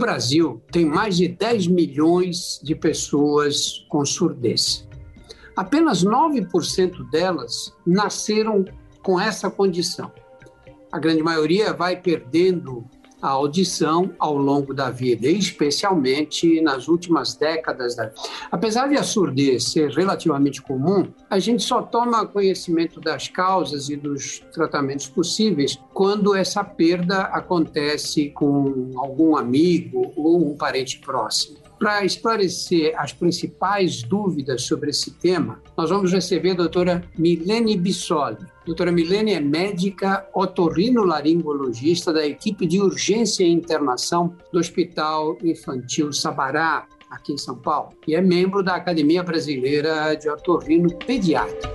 Brasil tem mais de 10 milhões de pessoas com surdez. Apenas 9% delas nasceram com essa condição. A grande maioria vai perdendo a audição ao longo da vida, especialmente nas últimas décadas da vida. Apesar de a surdez ser relativamente comum, a gente só toma conhecimento das causas e dos tratamentos possíveis quando essa perda acontece com algum amigo ou um parente próximo. Para esclarecer as principais dúvidas sobre esse tema, nós vamos receber a doutora Milene Bissoli. Doutora Milene é médica otorrinolaringologista da equipe de urgência e internação do Hospital Infantil Sabará, aqui em São Paulo, e é membro da Academia Brasileira de Otorrino Pediatra.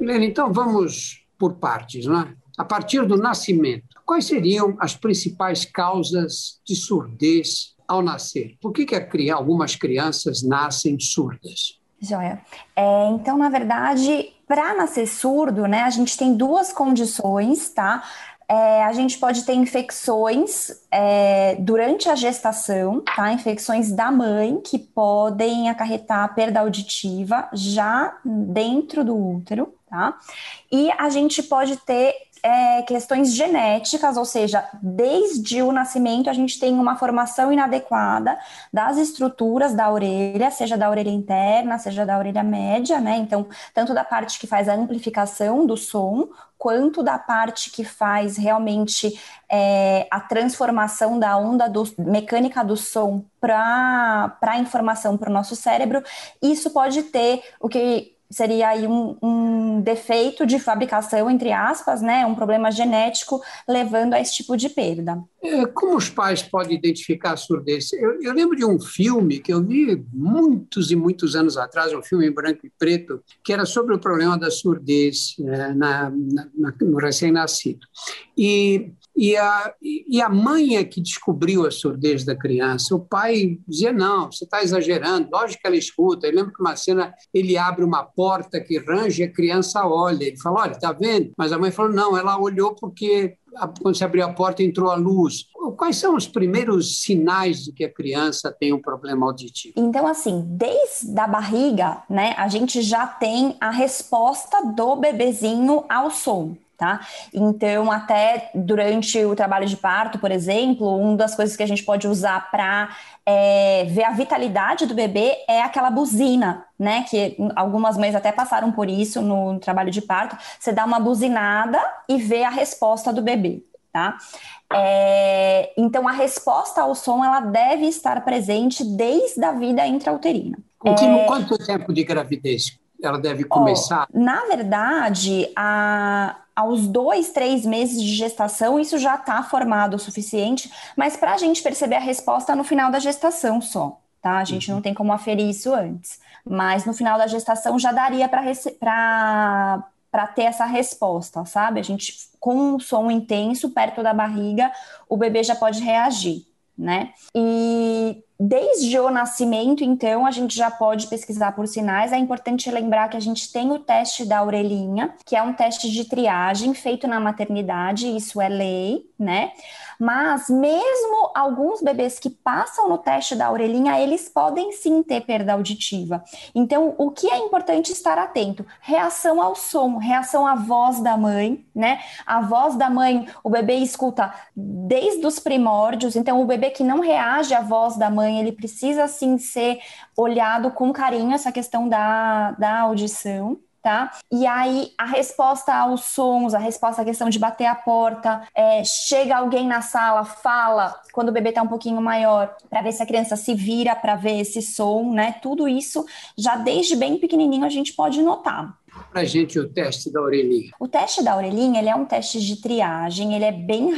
Milene, então vamos por partes, não é? A partir do nascimento, quais seriam as principais causas de surdez ao nascer? Por que, que algumas crianças nascem surdas? Joia. É, então, na verdade, para nascer surdo, né, a gente tem duas condições, tá? É, a gente pode ter infecções é, durante a gestação, tá? Infecções da mãe que podem acarretar perda auditiva já dentro do útero, tá? E a gente pode ter é, questões genéticas, ou seja, desde o nascimento a gente tem uma formação inadequada das estruturas da orelha, seja da orelha interna, seja da orelha média, né? Então, tanto da parte que faz a amplificação do som, quanto da parte que faz realmente é, a transformação da onda do, mecânica do som para a informação para o nosso cérebro, isso pode ter o que seria aí um, um, defeito de fabricação, entre aspas, né, um problema genético levando a esse tipo de perda. É, como os pais podem identificar a surdez? Eu, eu, lembro de um filme que eu vi muitos e muitos anos atrás, um filme em branco e preto, que era sobre o problema da surdez é, na, na, no recém-nascido. E e a, e a mãe é que descobriu a surdez da criança. O pai dizia: não, você está exagerando. Lógico que ela escuta. Eu lembro que uma cena ele abre uma porta que range a criança olha. Ele fala: olha, está vendo? Mas a mãe falou: não, ela olhou porque quando se abriu a porta entrou a luz. Quais são os primeiros sinais de que a criança tem um problema auditivo? Então, assim, desde a barriga, né, a gente já tem a resposta do bebezinho ao som tá? Então, até durante o trabalho de parto, por exemplo, uma das coisas que a gente pode usar para é, ver a vitalidade do bebê é aquela buzina, né? Que algumas mães até passaram por isso no trabalho de parto. Você dá uma buzinada e vê a resposta do bebê, tá? É, então, a resposta ao som ela deve estar presente desde a vida intrauterina. Com é, quanto tempo de gravidez ela deve começar? Ó, na verdade, a, aos dois, três meses de gestação, isso já está formado o suficiente, mas para a gente perceber a resposta no final da gestação só, tá? A gente não tem como aferir isso antes, mas no final da gestação já daria para para ter essa resposta, sabe? A gente, com um som intenso perto da barriga, o bebê já pode reagir, né? E Desde o nascimento, então, a gente já pode pesquisar por sinais. É importante lembrar que a gente tem o teste da orelhinha, que é um teste de triagem feito na maternidade, isso é lei, né? Mas mesmo alguns bebês que passam no teste da orelhinha, eles podem sim ter perda auditiva. Então, o que é importante estar atento? Reação ao som, reação à voz da mãe, né? A voz da mãe, o bebê escuta desde os primórdios, então o bebê que não reage à voz da mãe, ele precisa sim ser olhado com carinho essa questão da, da audição tá? E aí a resposta aos sons, a resposta à questão de bater a porta, é, chega alguém na sala, fala quando o bebê tá um pouquinho maior, para ver se a criança se vira para ver esse som, né? Tudo isso já desde bem pequenininho a gente pode notar para a gente o teste da orelhinha? O teste da orelhinha ele é um teste de triagem, ele é bem,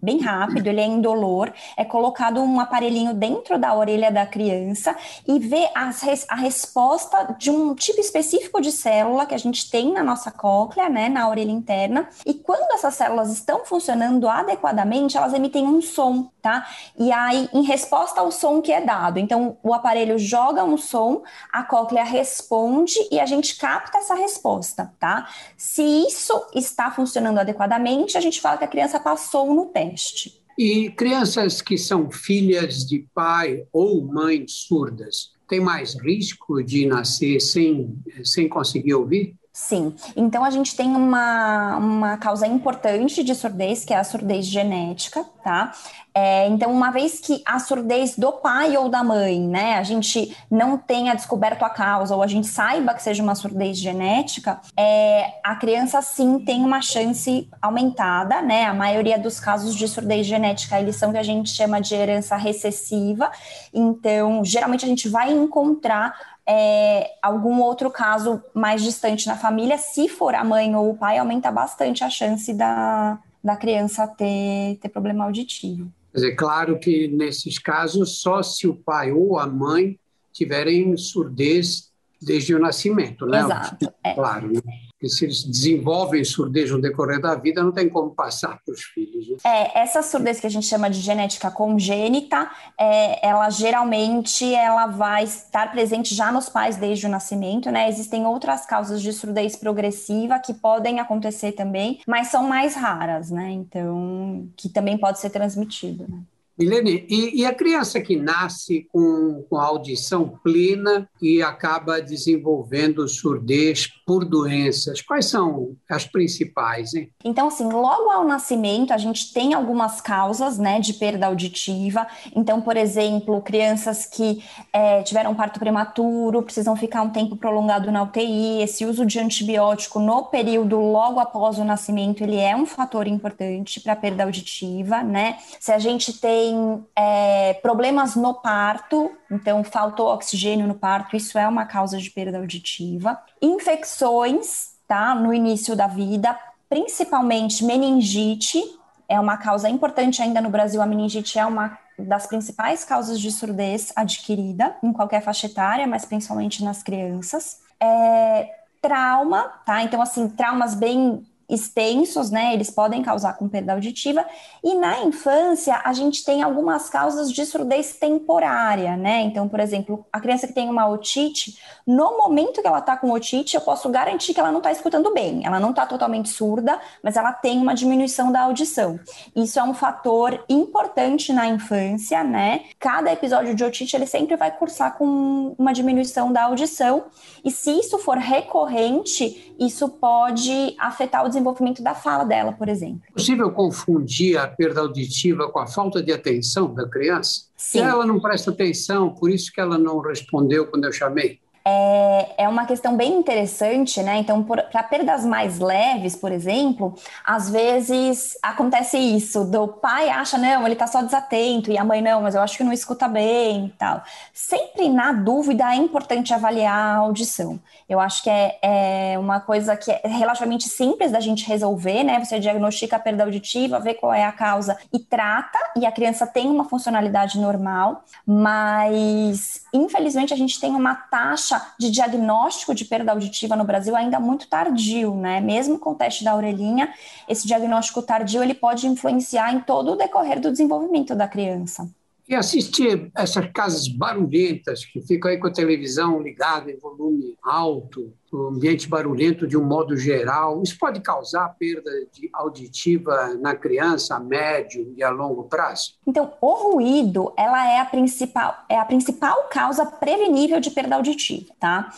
bem rápido, ele é indolor, é colocado um aparelhinho dentro da orelha da criança e vê res, a resposta de um tipo específico de célula que a gente tem na nossa cóclea, né, na orelha interna, e quando essas células estão funcionando adequadamente, elas emitem um som, tá? E aí, em resposta ao som que é dado, então o aparelho joga um som, a cóclea responde e a gente capta essa resposta resposta, tá? Se isso está funcionando adequadamente, a gente fala que a criança passou no teste. E crianças que são filhas de pai ou mãe surdas, têm mais risco de nascer sem, sem conseguir ouvir? Sim, então a gente tem uma, uma causa importante de surdez, que é a surdez genética, tá? É, então, uma vez que a surdez do pai ou da mãe, né, a gente não tenha descoberto a causa, ou a gente saiba que seja uma surdez genética, é, a criança sim tem uma chance aumentada, né? A maioria dos casos de surdez genética, eles são que a gente chama de herança recessiva, então, geralmente a gente vai encontrar é, algum outro caso mais distante na família, se for a mãe ou o pai, aumenta bastante a chance da, da criança ter, ter problema auditivo. Dizer, claro que nesses casos, só se o pai ou a mãe tiverem surdez desde o nascimento, né? Exato. É. Claro. Né? Que se eles desenvolvem surdez no decorrer da vida, não tem como passar para os filhos. Né? É, essa surdez que a gente chama de genética congênita, é, ela geralmente ela vai estar presente já nos pais desde o nascimento, né? Existem outras causas de surdez progressiva que podem acontecer também, mas são mais raras, né? Então, que também pode ser transmitido. Né? Milene, e, e, a criança que nasce com, com audição plena e acaba desenvolvendo surdez por doenças, quais são as principais? Hein? Então, assim, logo ao nascimento, a gente tem algumas causas né, de perda auditiva. Então, por exemplo, crianças que é, tiveram parto prematuro, precisam ficar um tempo prolongado na UTI. Esse uso de antibiótico no período logo após o nascimento, ele é um fator importante para a perda auditiva, né? Se a gente tem tem é, problemas no parto, então faltou oxigênio no parto, isso é uma causa de perda auditiva. Infecções, tá? No início da vida, principalmente meningite, é uma causa importante ainda no Brasil. A meningite é uma das principais causas de surdez adquirida em qualquer faixa etária, mas principalmente nas crianças. É, trauma, tá? Então, assim, traumas bem extensos, né? Eles podem causar com perda auditiva. E na infância, a gente tem algumas causas de surdez temporária, né? Então, por exemplo, a criança que tem uma otite, no momento que ela tá com otite, eu posso garantir que ela não tá escutando bem. Ela não tá totalmente surda, mas ela tem uma diminuição da audição. Isso é um fator importante na infância, né? Cada episódio de otite, ele sempre vai cursar com uma diminuição da audição. E se isso for recorrente, isso pode afetar o desenvolvimento da fala dela, por exemplo. É possível confundir a perda auditiva com a falta de atenção da criança? Sim. Ela não presta atenção, por isso que ela não respondeu quando eu chamei é, é uma questão bem interessante, né? Então, para perdas mais leves, por exemplo, às vezes acontece isso, do pai acha, não, ele está só desatento, e a mãe, não, mas eu acho que não escuta bem e tal. Sempre na dúvida é importante avaliar a audição. Eu acho que é, é uma coisa que é relativamente simples da gente resolver, né? Você diagnostica a perda auditiva, vê qual é a causa e trata, e a criança tem uma funcionalidade normal, mas infelizmente a gente tem uma taxa de diagnóstico de perda auditiva no Brasil ainda muito tardio, né? Mesmo com o teste da orelhinha, esse diagnóstico tardio ele pode influenciar em todo o decorrer do desenvolvimento da criança. E assistir essas casas barulhentas que ficam aí com a televisão ligada em volume alto, o ambiente barulhento de um modo geral, isso pode causar perda auditiva na criança a médio e a longo prazo? Então, o ruído, ela é a principal, é a principal causa prevenível de perda auditiva, tá?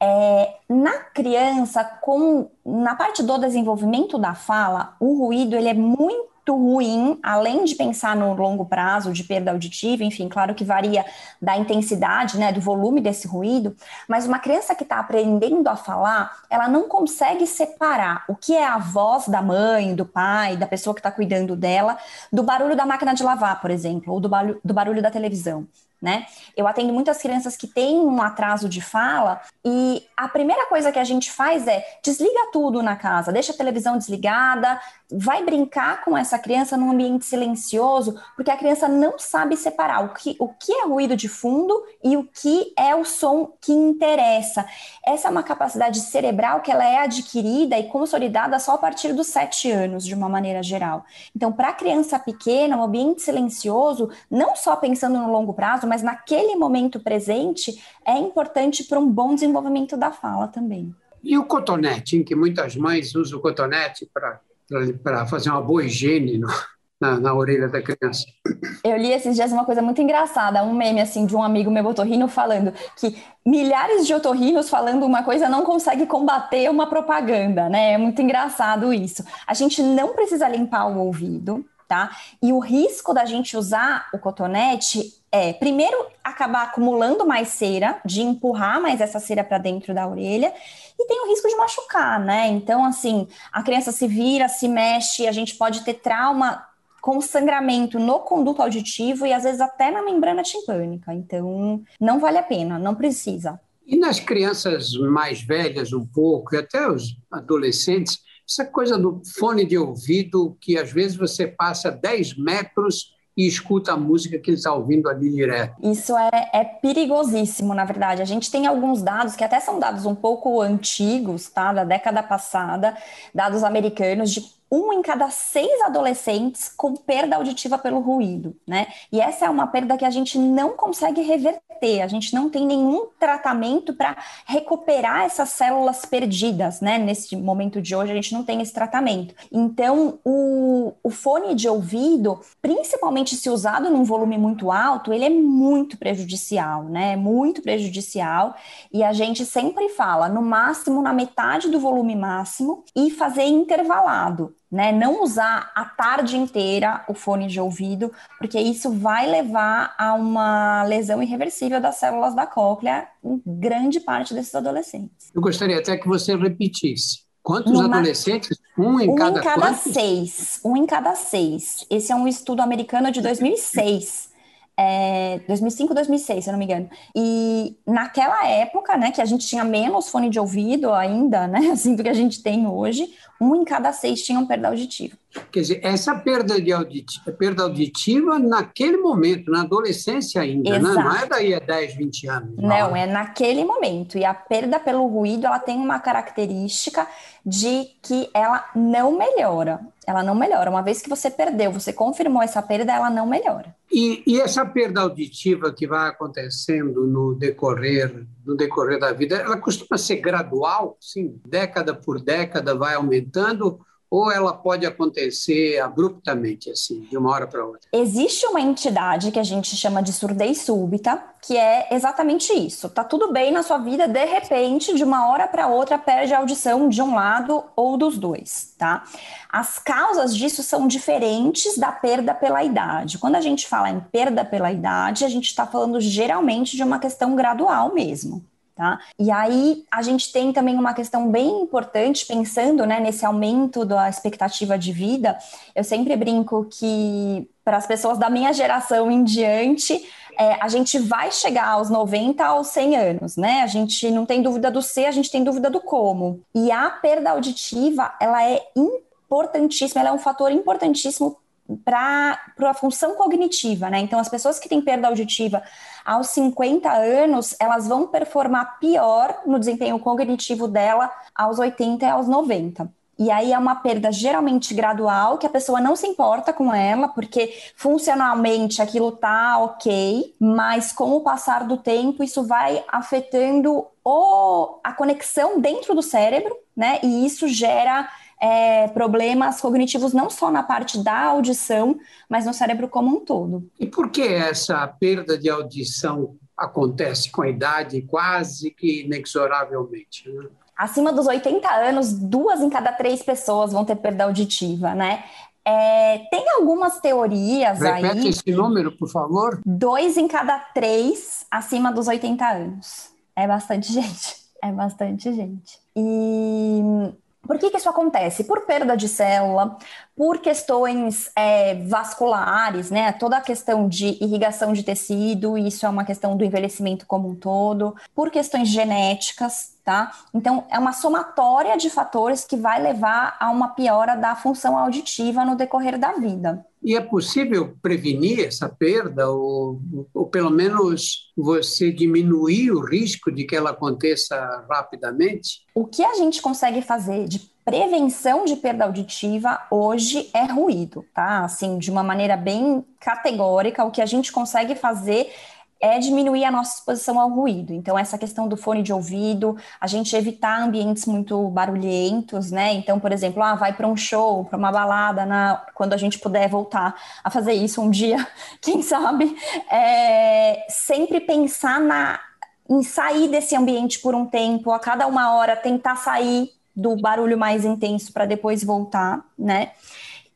É, na criança, com, na parte do desenvolvimento da fala, o ruído ele é muito muito ruim, além de pensar no longo prazo de perda auditiva, enfim, claro que varia da intensidade, né, do volume desse ruído, mas uma criança que está aprendendo a falar, ela não consegue separar o que é a voz da mãe, do pai, da pessoa que está cuidando dela, do barulho da máquina de lavar, por exemplo, ou do barulho, do barulho da televisão né? Eu atendo muitas crianças que têm um atraso de fala e a primeira coisa que a gente faz é desliga tudo na casa, deixa a televisão desligada, vai brincar com essa criança num ambiente silencioso, porque a criança não sabe separar o que, o que é ruído de fundo e o que é o som que interessa. Essa é uma capacidade cerebral que ela é adquirida e consolidada só a partir dos sete anos, de uma maneira geral. Então, para criança pequena, um ambiente silencioso, não só pensando no longo prazo, mas naquele momento presente, é importante para um bom desenvolvimento da fala também. E o cotonete, em que muitas mães usam o cotonete para fazer uma boa higiene no, na, na, orelha da criança. Eu li esses dias uma coisa muito engraçada, um meme assim de um amigo meu otorrino falando que milhares de otorrinos falando uma coisa não consegue combater uma propaganda, né? É muito engraçado isso. A gente não precisa limpar o ouvido, tá? E o risco da gente usar o cotonete é, primeiro, acabar acumulando mais cera, de empurrar mais essa cera para dentro da orelha, e tem o risco de machucar, né? Então, assim, a criança se vira, se mexe, a gente pode ter trauma com sangramento no conduto auditivo e às vezes até na membrana timpânica. Então, não vale a pena, não precisa. E nas crianças mais velhas, um pouco, e até os adolescentes, essa coisa do fone de ouvido, que às vezes você passa 10 metros e escuta a música que ele está ouvindo ali direto. Isso é, é, perigosíssimo, na verdade. A gente tem alguns dados que até são dados um pouco antigos, tá? Da década passada, dados americanos de um em cada seis adolescentes com perda auditiva pelo ruído, né? E essa é uma perda que a gente não consegue reverter, a gente não tem nenhum tratamento para recuperar essas células perdidas, né? Nesse momento de hoje, a gente não tem esse tratamento. Então, o, o fone de ouvido, principalmente se usado num volume muito alto, ele é muito prejudicial, né? Muito prejudicial. E a gente sempre fala, no máximo, na metade do volume máximo e fazer intervalado né? Não usar a tarde inteira o fone de ouvido, porque isso vai levar a uma lesão irreversível das células da cóclea em grande parte desses adolescentes. Eu gostaria até que você repetisse. Quantos Numa... adolescentes? Um em um cada em cada seis. Um em cada seis. Esse é um estudo americano de 2006 é, 2005, 2006, se eu não me engano. E naquela época, né, que a gente tinha menos fone de ouvido ainda, né, assim, do que a gente tem hoje, um em cada seis tinham perda auditiva. Quer dizer, essa perda, de auditiva, perda auditiva naquele momento, na adolescência ainda, né? não é daí a 10, 20 anos. Não, não, é naquele momento. E a perda pelo ruído, ela tem uma característica de que ela não melhora. Ela não melhora. Uma vez que você perdeu, você confirmou essa perda, ela não melhora. E, e essa perda auditiva que vai acontecendo no decorrer, no decorrer da vida, ela costuma ser gradual, sim, década por década vai aumentando ou ela pode acontecer abruptamente, assim, de uma hora para outra? Existe uma entidade que a gente chama de surdez súbita, que é exatamente isso. Tá tudo bem na sua vida, de repente, de uma hora para outra, perde a audição de um lado ou dos dois, tá? As causas disso são diferentes da perda pela idade. Quando a gente fala em perda pela idade, a gente está falando geralmente de uma questão gradual mesmo. Tá? E aí a gente tem também uma questão bem importante, pensando né, nesse aumento da expectativa de vida. Eu sempre brinco que para as pessoas da minha geração em diante, é, a gente vai chegar aos 90, aos 100 anos, né? A gente não tem dúvida do ser, a gente tem dúvida do como. E a perda auditiva, ela é importantíssima, ela é um fator importantíssimo para a função cognitiva, né? Então, as pessoas que têm perda auditiva aos 50 anos, elas vão performar pior no desempenho cognitivo dela aos 80 e aos 90. E aí é uma perda geralmente gradual, que a pessoa não se importa com ela, porque funcionalmente aquilo tá ok, mas com o passar do tempo isso vai afetando o, a conexão dentro do cérebro, né? E isso gera é, problemas cognitivos não só na parte da audição, mas no cérebro como um todo. E por que essa perda de audição acontece com a idade quase que inexoravelmente? Né? Acima dos 80 anos, duas em cada três pessoas vão ter perda auditiva, né? É, tem algumas teorias Repete aí. Repete esse número, por favor. Dois em cada três acima dos 80 anos. É bastante gente. É bastante gente. E por que, que, isso acontece? Por perda de célula, por questões é, vasculares, né? Toda a questão de irrigação de tecido, isso é uma questão do envelhecimento como um todo, por questões genéticas, tá? Então, é uma somatória de fatores que vai levar a uma piora da função auditiva no decorrer da vida. E é possível prevenir essa perda, ou, ou pelo menos você diminuir o risco de que ela aconteça rapidamente? O que a gente consegue fazer de prevenção de perda auditiva hoje é ruído, tá? Assim, de uma maneira bem categórica, o que a gente consegue fazer é diminuir a nossa exposição ao ruído. Então, essa questão do fone de ouvido, a gente evitar ambientes muito barulhentos, né? Então, por exemplo, ah, vai para um show, para uma balada, na, quando a gente puder voltar a fazer isso um dia, quem sabe, é, sempre pensar na, em sair desse ambiente por um tempo, a cada uma hora tentar sair do barulho mais intenso para depois voltar, né?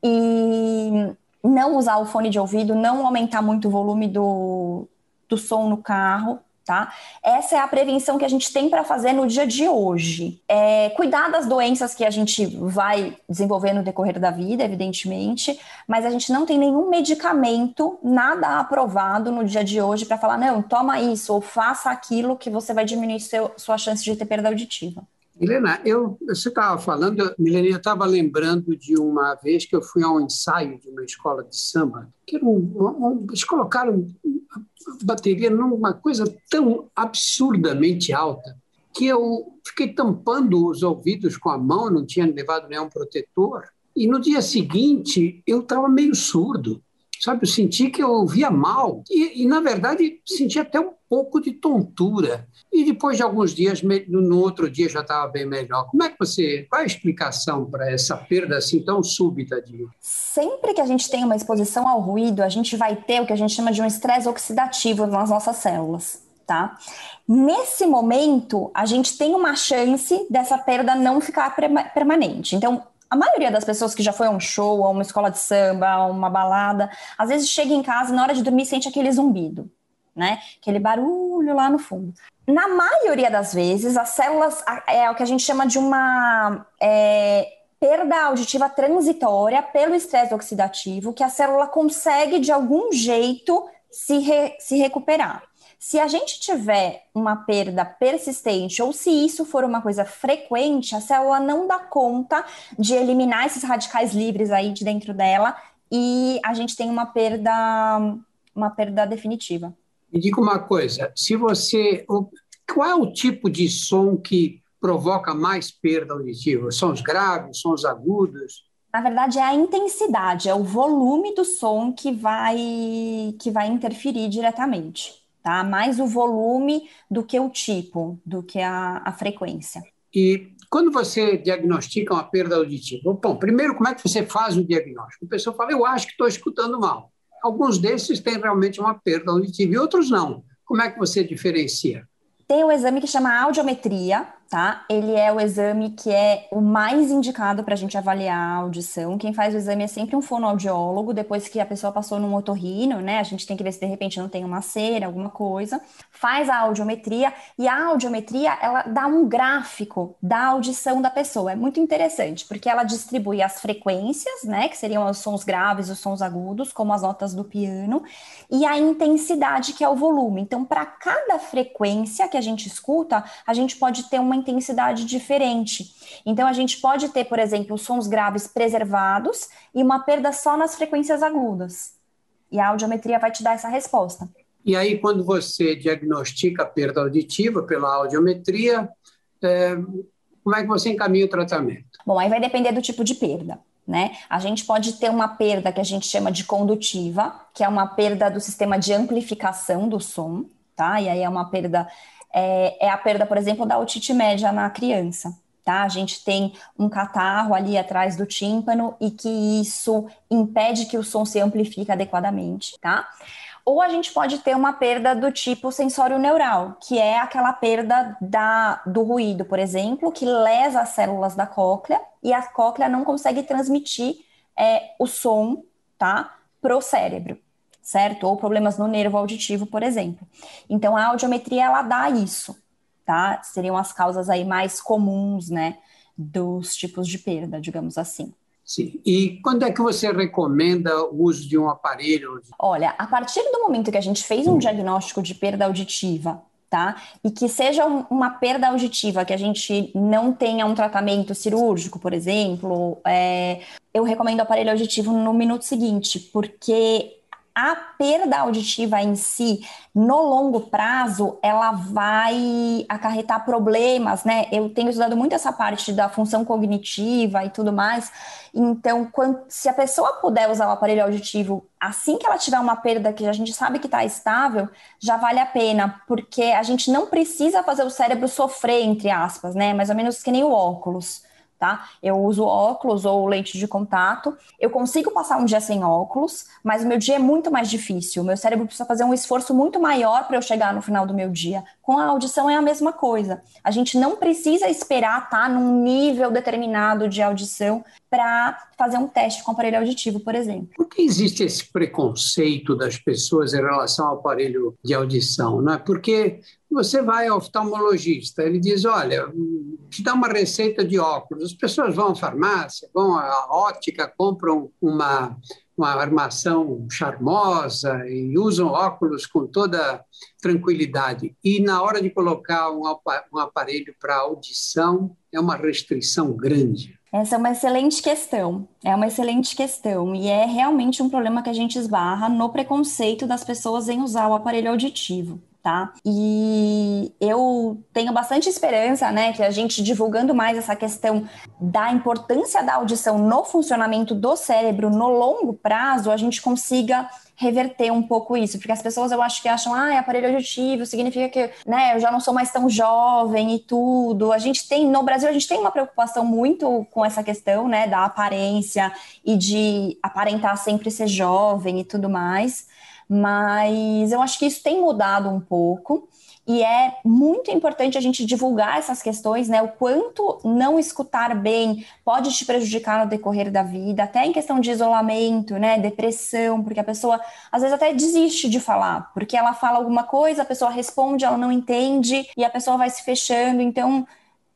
E não usar o fone de ouvido, não aumentar muito o volume do, do som no carro, tá? Essa é a prevenção que a gente tem para fazer no dia de hoje. É, cuidar das doenças que a gente vai desenvolver no decorrer da vida, evidentemente, mas a gente não tem nenhum medicamento, nada aprovado no dia de hoje para falar, não, toma isso ou faça aquilo que você vai diminuir seu, sua chance de ter perda auditiva. Helena, eu, você estava falando, Milena, eu estava lembrando de uma vez que eu fui a um ensaio de uma escola de samba, que um, um, eles colocaram bateria numa coisa tão absurdamente alta que eu fiquei tampando os ouvidos com a mão, não tinha levado nenhum protetor, e no dia seguinte eu estava meio surdo sabe? Eu senti que eu ouvia mal e, e, na verdade, senti até um pouco de tontura. E depois de alguns dias, no outro dia já estava bem melhor. Como é que você, qual é a explicação para essa perda assim tão súbita de... Sempre que a gente tem uma exposição ao ruído, a gente vai ter o que a gente chama de um estresse oxidativo nas nossas células. Tá? Nesse momento, a gente tem uma chance dessa perda não ficar permanente. Então, a maioria das pessoas que já foi a um show, a uma escola de samba, a uma balada, às vezes chega em casa e na hora de dormir sente aquele zumbido, né? Aquele barulho lá no fundo. Na maioria das vezes, as células é o que a gente chama de uma é, perda auditiva transitória pelo estresse oxidativo, que a célula consegue de algum jeito se, re, se recuperar. Se a gente tiver uma perda persistente ou se isso for uma coisa frequente, a célula não dá conta de eliminar esses radicais livres aí de dentro dela e a gente tem uma perda uma perda definitiva. Me diga uma coisa, se você qual é o tipo de som que provoca mais perda auditiva? Sons graves, sons agudos? Na verdade, é a intensidade, é o volume do som que vai que vai interferir diretamente tá? Mais o volume do que o tipo, do que a, a frequência. E quando você diagnostica uma perda auditiva, bom, primeiro, como é que você faz o diagnóstico? A pessoa fala, eu acho que estou escutando mal. Alguns desses têm realmente uma perda auditiva e outros não. Como é que você diferencia? Tem um exame que chama audiometria, tá? Ele é o exame que é o mais indicado para a gente avaliar a audição. Quem faz o exame é sempre um fonoaudiólogo, depois que a pessoa passou no otorrino, né? A gente tem que ver se de repente não tem uma cera, alguma coisa. Faz a audiometria e a audiometria, ela dá um gráfico da audição da pessoa. É muito interessante, porque ela distribui as frequências, né? Que seriam os sons graves, os sons agudos, como as notas do piano, e a intensidade, que é o volume. Então, para cada frequência que a gente escuta, a gente pode ter uma intensidade diferente. Então, a gente pode ter, por exemplo, sons graves preservados e uma perda só nas frequências agudas. E a audiometria vai te dar essa resposta. E aí, quando você diagnostica a perda auditiva pela audiometria, é, como é que você encaminha o tratamento? Bom, aí vai depender do tipo de perda. Né? A gente pode ter uma perda que a gente chama de condutiva, que é uma perda do sistema de amplificação do som, tá? E aí é uma perda é, é a perda, por exemplo, da otite média na criança. Tá? A gente tem um catarro ali atrás do tímpano e que isso impede que o som se amplifique adequadamente, tá? Ou a gente pode ter uma perda do tipo sensório neural, que é aquela perda da, do ruído, por exemplo, que lesa as células da cóclea e a cóclea não consegue transmitir é, o som, tá, pro cérebro certo? Ou problemas no nervo auditivo, por exemplo. Então, a audiometria, ela dá isso, tá? Seriam as causas aí mais comuns, né, dos tipos de perda, digamos assim. Sim. E quando é que você recomenda o uso de um aparelho? Olha, a partir do momento que a gente fez um diagnóstico de perda auditiva, tá? E que seja uma perda auditiva, que a gente não tenha um tratamento cirúrgico, por exemplo, é, eu recomendo o aparelho auditivo no minuto seguinte, porque a perda auditiva em si, no longo prazo, ela vai acarretar problemas, né? Eu tenho estudado muito essa parte da função cognitiva e tudo mais. Então, quando, se a pessoa puder usar o aparelho auditivo assim que ela tiver uma perda que a gente sabe que está estável, já vale a pena, porque a gente não precisa fazer o cérebro sofrer, entre aspas, né? Mais ou menos que nem o óculos tá? Eu uso óculos ou lente de contato. Eu consigo passar um dia sem óculos, mas o meu dia é muito mais difícil. O meu cérebro precisa fazer um esforço muito maior para eu chegar no final do meu dia. Com a audição é a mesma coisa. A gente não precisa esperar estar tá num nível determinado de audição para fazer um teste com aparelho auditivo, por exemplo. Por que existe esse preconceito das pessoas em relação ao aparelho de audição? Não é? Porque você vai ao oftalmologista, ele diz: Olha, te dá uma receita de óculos. As pessoas vão à farmácia, vão à ótica, compram uma uma armação charmosa e usam óculos com toda tranquilidade. E na hora de colocar um aparelho para audição, é uma restrição grande. Essa é uma excelente questão. É uma excelente questão. E é realmente um problema que a gente esbarra no preconceito das pessoas em usar o aparelho auditivo tá? E eu tenho bastante esperança, né, que a gente divulgando mais essa questão da importância da audição no funcionamento do cérebro no longo prazo, a gente consiga reverter um pouco isso, porque as pessoas eu acho que acham, ah, é aparelho auditivo, significa que, né, eu já não sou mais tão jovem e tudo. A gente tem, no Brasil, a gente tem uma preocupação muito com essa questão, né, da aparência e de aparentar sempre ser jovem e tudo mais mas eu acho que isso tem mudado um pouco e é muito importante a gente divulgar essas questões, né? O quanto não escutar bem pode te prejudicar no decorrer da vida, até em questão de isolamento, né? Depressão, porque a pessoa às vezes até desiste de falar, porque ela fala alguma coisa, a pessoa responde, ela não entende e a pessoa vai se fechando. Então,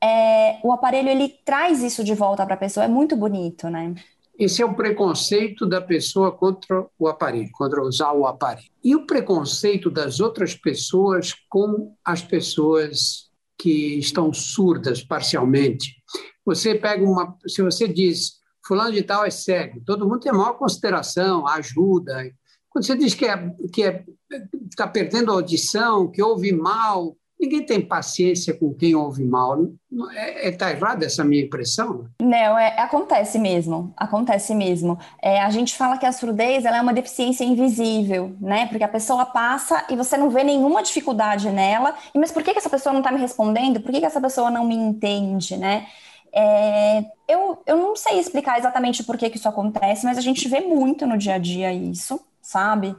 é, o aparelho ele traz isso de volta para a pessoa, é muito bonito, né? Esse é o preconceito da pessoa contra o aparelho, contra usar o aparelho. E o preconceito das outras pessoas com as pessoas que estão surdas parcialmente. Você pega uma, se você diz fulano de tal é cego, todo mundo tem a maior consideração, ajuda. Quando você diz que é que é está perdendo a audição, que ouve mal, Ninguém tem paciência com quem ouve mal. Está é, é, tá errada essa minha impressão? Não, é, acontece mesmo. Acontece mesmo. É, a gente fala que a surdez ela é uma deficiência invisível, né? Porque a pessoa passa e você não vê nenhuma dificuldade nela. E, mas por que, que essa pessoa não está me respondendo? Por que, que essa pessoa não me entende, né? É, eu, eu não sei explicar exatamente por que, que isso acontece, mas a gente vê muito no dia a dia isso, sabe?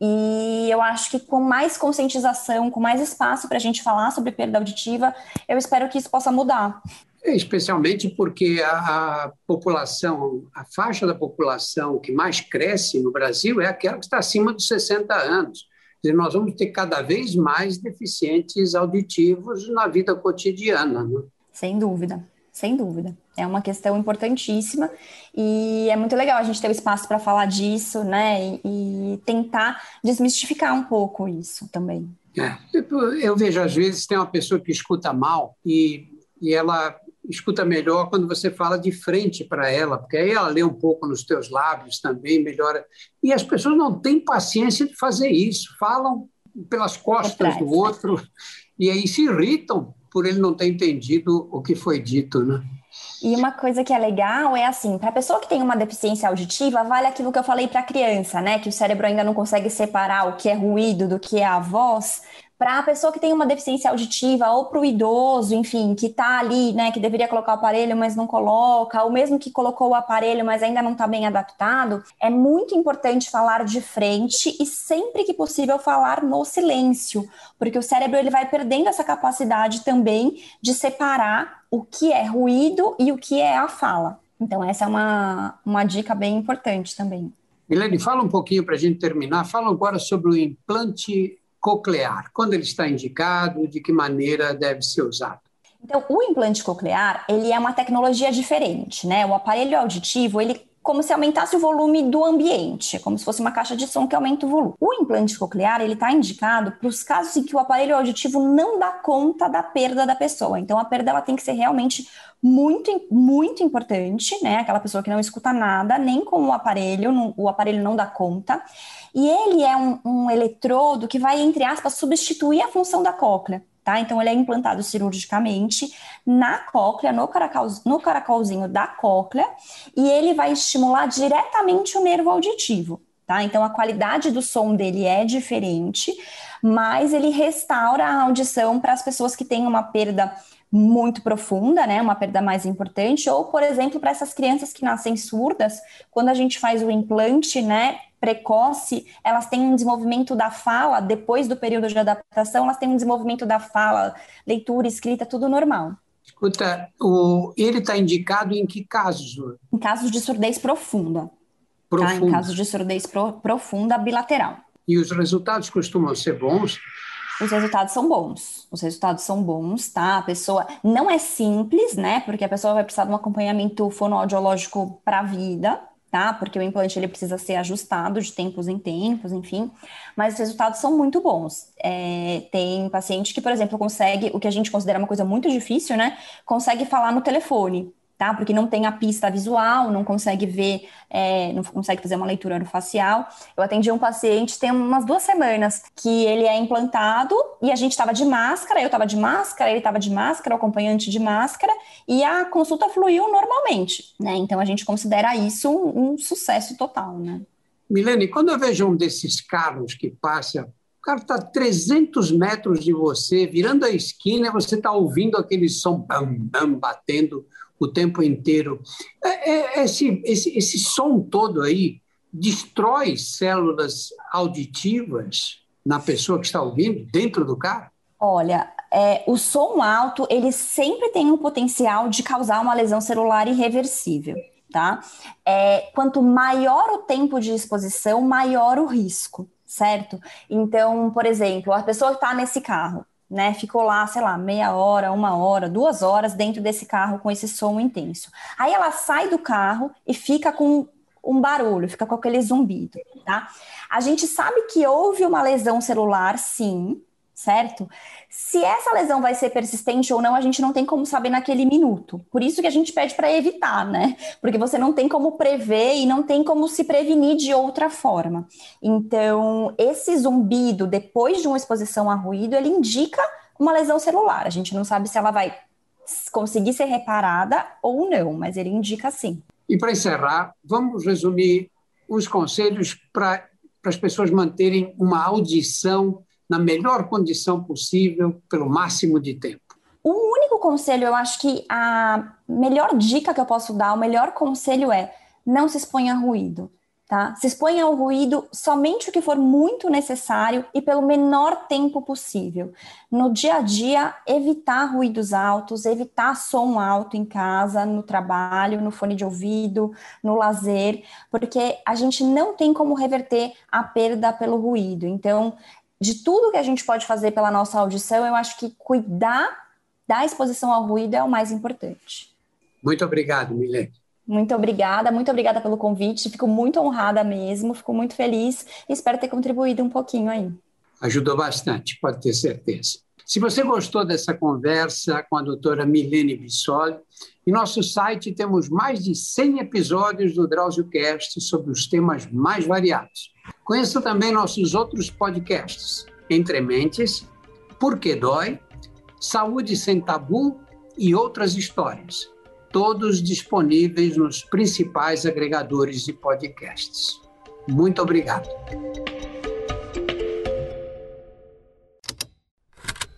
E eu acho que com mais conscientização, com mais espaço para a gente falar sobre perda auditiva, eu espero que isso possa mudar. É, especialmente porque a, a, população, a faixa da população que mais cresce no Brasil é aquela que está acima dos 60 anos. Dizer, nós vamos ter cada vez mais deficientes auditivos na vida cotidiana. Né? Sem dúvida sem dúvida. É uma questão importantíssima e é muito legal a gente ter o espaço para falar disso, né? E, e, tentar desmistificar um pouco isso também. É, eu vejo às vezes tem uma pessoa que escuta mal e, e ela escuta melhor quando você fala de frente para ela, porque aí ela lê um pouco nos teus lábios também, melhora. E as pessoas não têm paciência de fazer isso, falam pelas costas do outro e aí se irritam por ele não ter entendido o que foi dito, né? E uma coisa que é legal é assim, para a pessoa que tem uma deficiência auditiva, vale aquilo que eu falei para a criança, né? Que o cérebro ainda não consegue separar o que é ruído do que é a voz para a pessoa que tem uma deficiência auditiva ou para o idoso, enfim, que está ali, né, que deveria colocar o aparelho, mas não coloca, ou mesmo que colocou o aparelho, mas ainda não está bem adaptado, é muito importante falar de frente e sempre que possível falar no silêncio, porque o cérebro ele vai perdendo essa capacidade também de separar o que é ruído e o que é a fala. Então, essa é uma, uma dica bem importante também. Milene, fala um pouquinho para a gente terminar. Fala agora sobre o implante coclear? Quando ele está indicado? De que maneira deve ser usado? Então, o implante coclear, ele é uma tecnologia diferente, né? O aparelho auditivo, ele como se aumentasse o volume do ambiente, como se fosse uma caixa de som que aumenta o volume. O implante coclear, ele está indicado para os casos em que o aparelho auditivo não dá conta da perda da pessoa. Então, a perda ela tem que ser realmente muito, muito importante, né? Aquela pessoa que não escuta nada, nem com o aparelho, não, o aparelho não dá conta. E ele é um, um eletrodo que vai, entre aspas, substituir a função da cóclea. Tá? Então, ele é implantado cirurgicamente na cóclea, no, caracol, no caracolzinho da cóclea, e ele vai estimular diretamente o nervo auditivo. Tá? Então, a qualidade do som dele é diferente, mas ele restaura a audição para as pessoas que têm uma perda muito profunda, né, uma perda mais importante, ou, por exemplo, para essas crianças que nascem surdas, quando a gente faz o implante, né, precoce, elas têm um desenvolvimento da fala, depois do período de adaptação, elas têm um desenvolvimento da fala, leitura, escrita, tudo normal. Escuta, o, ele está indicado em que casos? Em casos de surdez profunda. Profunda. Tá? Em casos de surdez pro, profunda bilateral. E os resultados costumam ser bons? Os resultados são bons. Os resultados são bons, tá? A pessoa não é simples, né? Porque a pessoa vai precisar de um acompanhamento fonoaudiológico para a vida, tá? Porque o implante ele precisa ser ajustado de tempos em tempos, enfim. Mas os resultados são muito bons. É, tem paciente que, por exemplo, consegue, o que a gente considera uma coisa muito difícil, né? Consegue falar no telefone tá? Porque não tem a pista visual, não consegue ver, é, não consegue fazer uma leitura no facial. Eu atendi um paciente tem umas duas semanas que ele é implantado e a gente estava de máscara, eu estava de máscara, ele estava de máscara, o acompanhante de máscara, e a consulta fluiu normalmente, né? Então a gente considera isso um, um sucesso total, né? Milene, quando eu vejo um desses carros que passa o cara está 300 metros de você, virando a esquina, você está ouvindo aquele som bam, bam, batendo o tempo inteiro. É, é, esse, esse, esse som todo aí destrói células auditivas na pessoa que está ouvindo dentro do carro? Olha, é, o som alto ele sempre tem o potencial de causar uma lesão celular irreversível, tá? É, quanto maior o tempo de exposição, maior o risco, certo? Então, por exemplo, a pessoa está nesse carro, né? Ficou lá, sei lá, meia hora, uma hora, duas horas dentro desse carro com esse som intenso. Aí ela sai do carro e fica com um barulho, fica com aquele zumbido, tá? A gente sabe que houve uma lesão celular, sim, certo? Se essa lesão vai ser persistente ou não, a gente não tem como saber naquele minuto. Por isso que a gente pede para evitar, né? Porque você não tem como prever e não tem como se prevenir de outra forma. Então, esse zumbido depois de uma exposição a ruído, ele indica uma lesão celular. A gente não sabe se ela vai conseguir ser reparada ou não, mas ele indica sim. E para encerrar, vamos resumir os conselhos para as pessoas manterem uma audição na melhor condição possível, pelo máximo de tempo. O único conselho, eu acho que a melhor dica que eu posso dar, o melhor conselho é não se exponha a ruído. Tá? Se exponha ao ruído somente o que for muito necessário e pelo menor tempo possível. No dia a dia, evitar ruídos altos, evitar som alto em casa, no trabalho, no fone de ouvido, no lazer, porque a gente não tem como reverter a perda pelo ruído. Então, de tudo que a gente pode fazer pela nossa audição, eu acho que cuidar da exposição ao ruído é o mais importante. Muito obrigado, Milene. Muito obrigada, muito obrigada pelo convite. Fico muito honrada mesmo, fico muito feliz e espero ter contribuído um pouquinho aí. Ajudou bastante, pode ter certeza. Se você gostou dessa conversa com a doutora Milene Bissoli, em nosso site temos mais de 100 episódios do DrauzioCast sobre os temas mais variados. Conheça também nossos outros podcasts, Entre Mentes, Por que Dói, Saúde Sem Tabu e outras histórias, todos disponíveis nos principais agregadores de podcasts. Muito obrigado.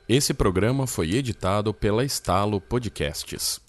Esse programa foi editado pela Estalo Podcasts.